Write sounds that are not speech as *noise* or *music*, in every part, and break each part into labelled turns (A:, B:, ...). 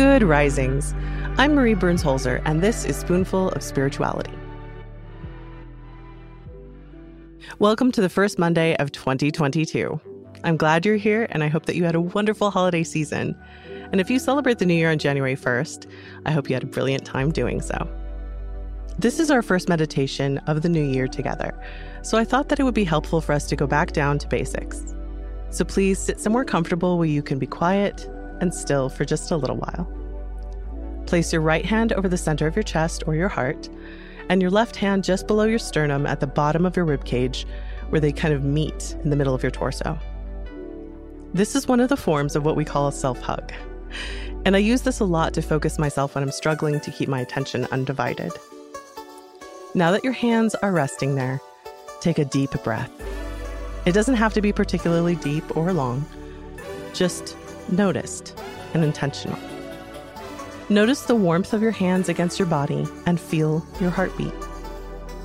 A: Good risings. I'm Marie Burns Holzer, and this is Spoonful of Spirituality. Welcome to the first Monday of 2022. I'm glad you're here, and I hope that you had a wonderful holiday season. And if you celebrate the new year on January 1st, I hope you had a brilliant time doing so. This is our first meditation of the new year together, so I thought that it would be helpful for us to go back down to basics. So please sit somewhere comfortable where you can be quiet and still for just a little while. Place your right hand over the center of your chest or your heart, and your left hand just below your sternum at the bottom of your rib cage, where they kind of meet in the middle of your torso. This is one of the forms of what we call a self hug. And I use this a lot to focus myself when I'm struggling to keep my attention undivided. Now that your hands are resting there, take a deep breath. It doesn't have to be particularly deep or long, just noticed and intentional. Notice the warmth of your hands against your body and feel your heartbeat.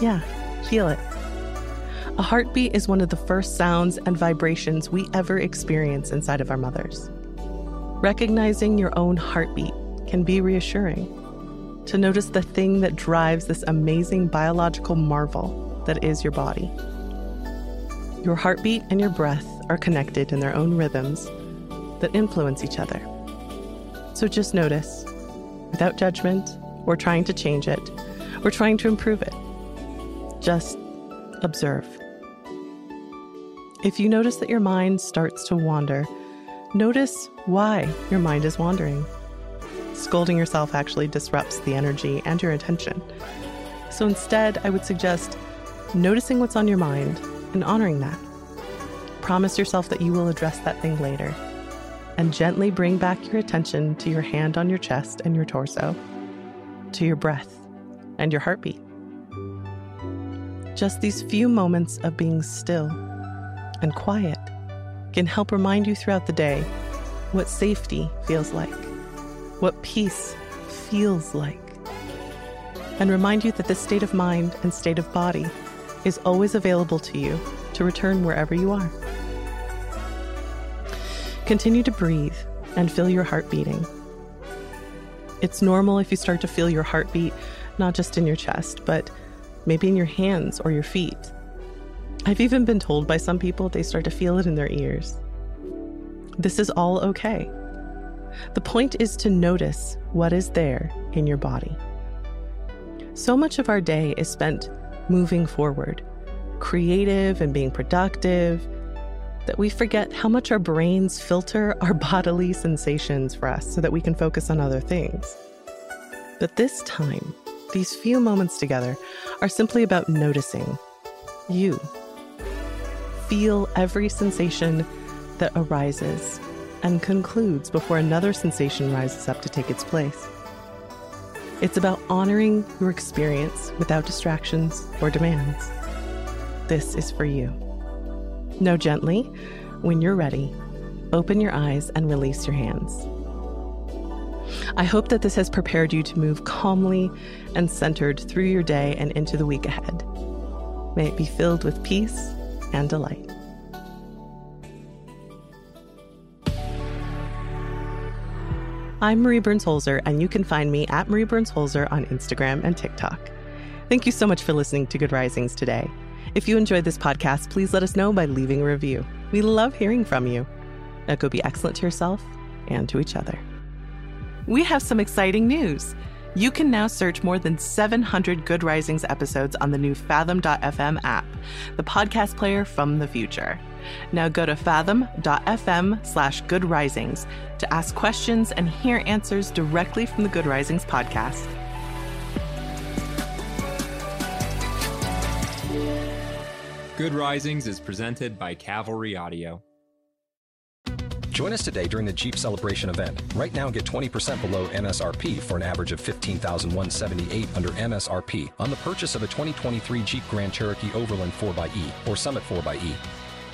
A: Yeah, feel it. A heartbeat is one of the first sounds and vibrations we ever experience inside of our mothers. Recognizing your own heartbeat can be reassuring. To notice the thing that drives this amazing biological marvel that is your body. Your heartbeat and your breath are connected in their own rhythms that influence each other. So just notice, without judgment or trying to change it or trying to improve it. Just observe. If you notice that your mind starts to wander, Notice why your mind is wandering. Scolding yourself actually disrupts the energy and your attention. So instead, I would suggest noticing what's on your mind and honoring that. Promise yourself that you will address that thing later. And gently bring back your attention to your hand on your chest and your torso, to your breath and your heartbeat. Just these few moments of being still and quiet can help remind you throughout the day what safety feels like, what peace feels like, and remind you that this state of mind and state of body is always available to you to return wherever you are. Continue to breathe and feel your heart beating. It's normal if you start to feel your heartbeat not just in your chest, but maybe in your hands or your feet I've even been told by some people they start to feel it in their ears. This is all okay. The point is to notice what is there in your body. So much of our day is spent moving forward, creative and being productive, that we forget how much our brains filter our *laughs* bodily sensations for us so that we can focus on other things. But this time, these few moments together are simply about noticing you feel every sensation that arises and concludes before another sensation rises up to take its place. It's about honoring your experience without distractions or demands. This is for you. Know gently, when you're ready, open your eyes and release your hands. I hope that this has prepared you to move calmly and centered through your day and into the week ahead. May it be filled with peace and delight. I'm Marie Burns Holzer, and you can find me at Marie Burns Holzer on Instagram and TikTok. Thank you so much for listening to Good Risings today. If you enjoyed this podcast, please let us know by leaving a review. We love hearing from you. Now go be excellent to yourself and to each other. We have some exciting news. You can now search more than 700 Good Risings episodes on the new Fathom.fm app, the podcast player from the future. Now go to fathom.fm slash good risings to ask questions and hear answers directly from the Good Risings podcast.
B: Good Risings is presented by Cavalry Audio.
C: Join us today during the Jeep Celebration event. Right now, get 20% below MSRP for an average of 15178 under MSRP on the purchase of a 2023 Jeep Grand Cherokee Overland 4xE or Summit 4xE.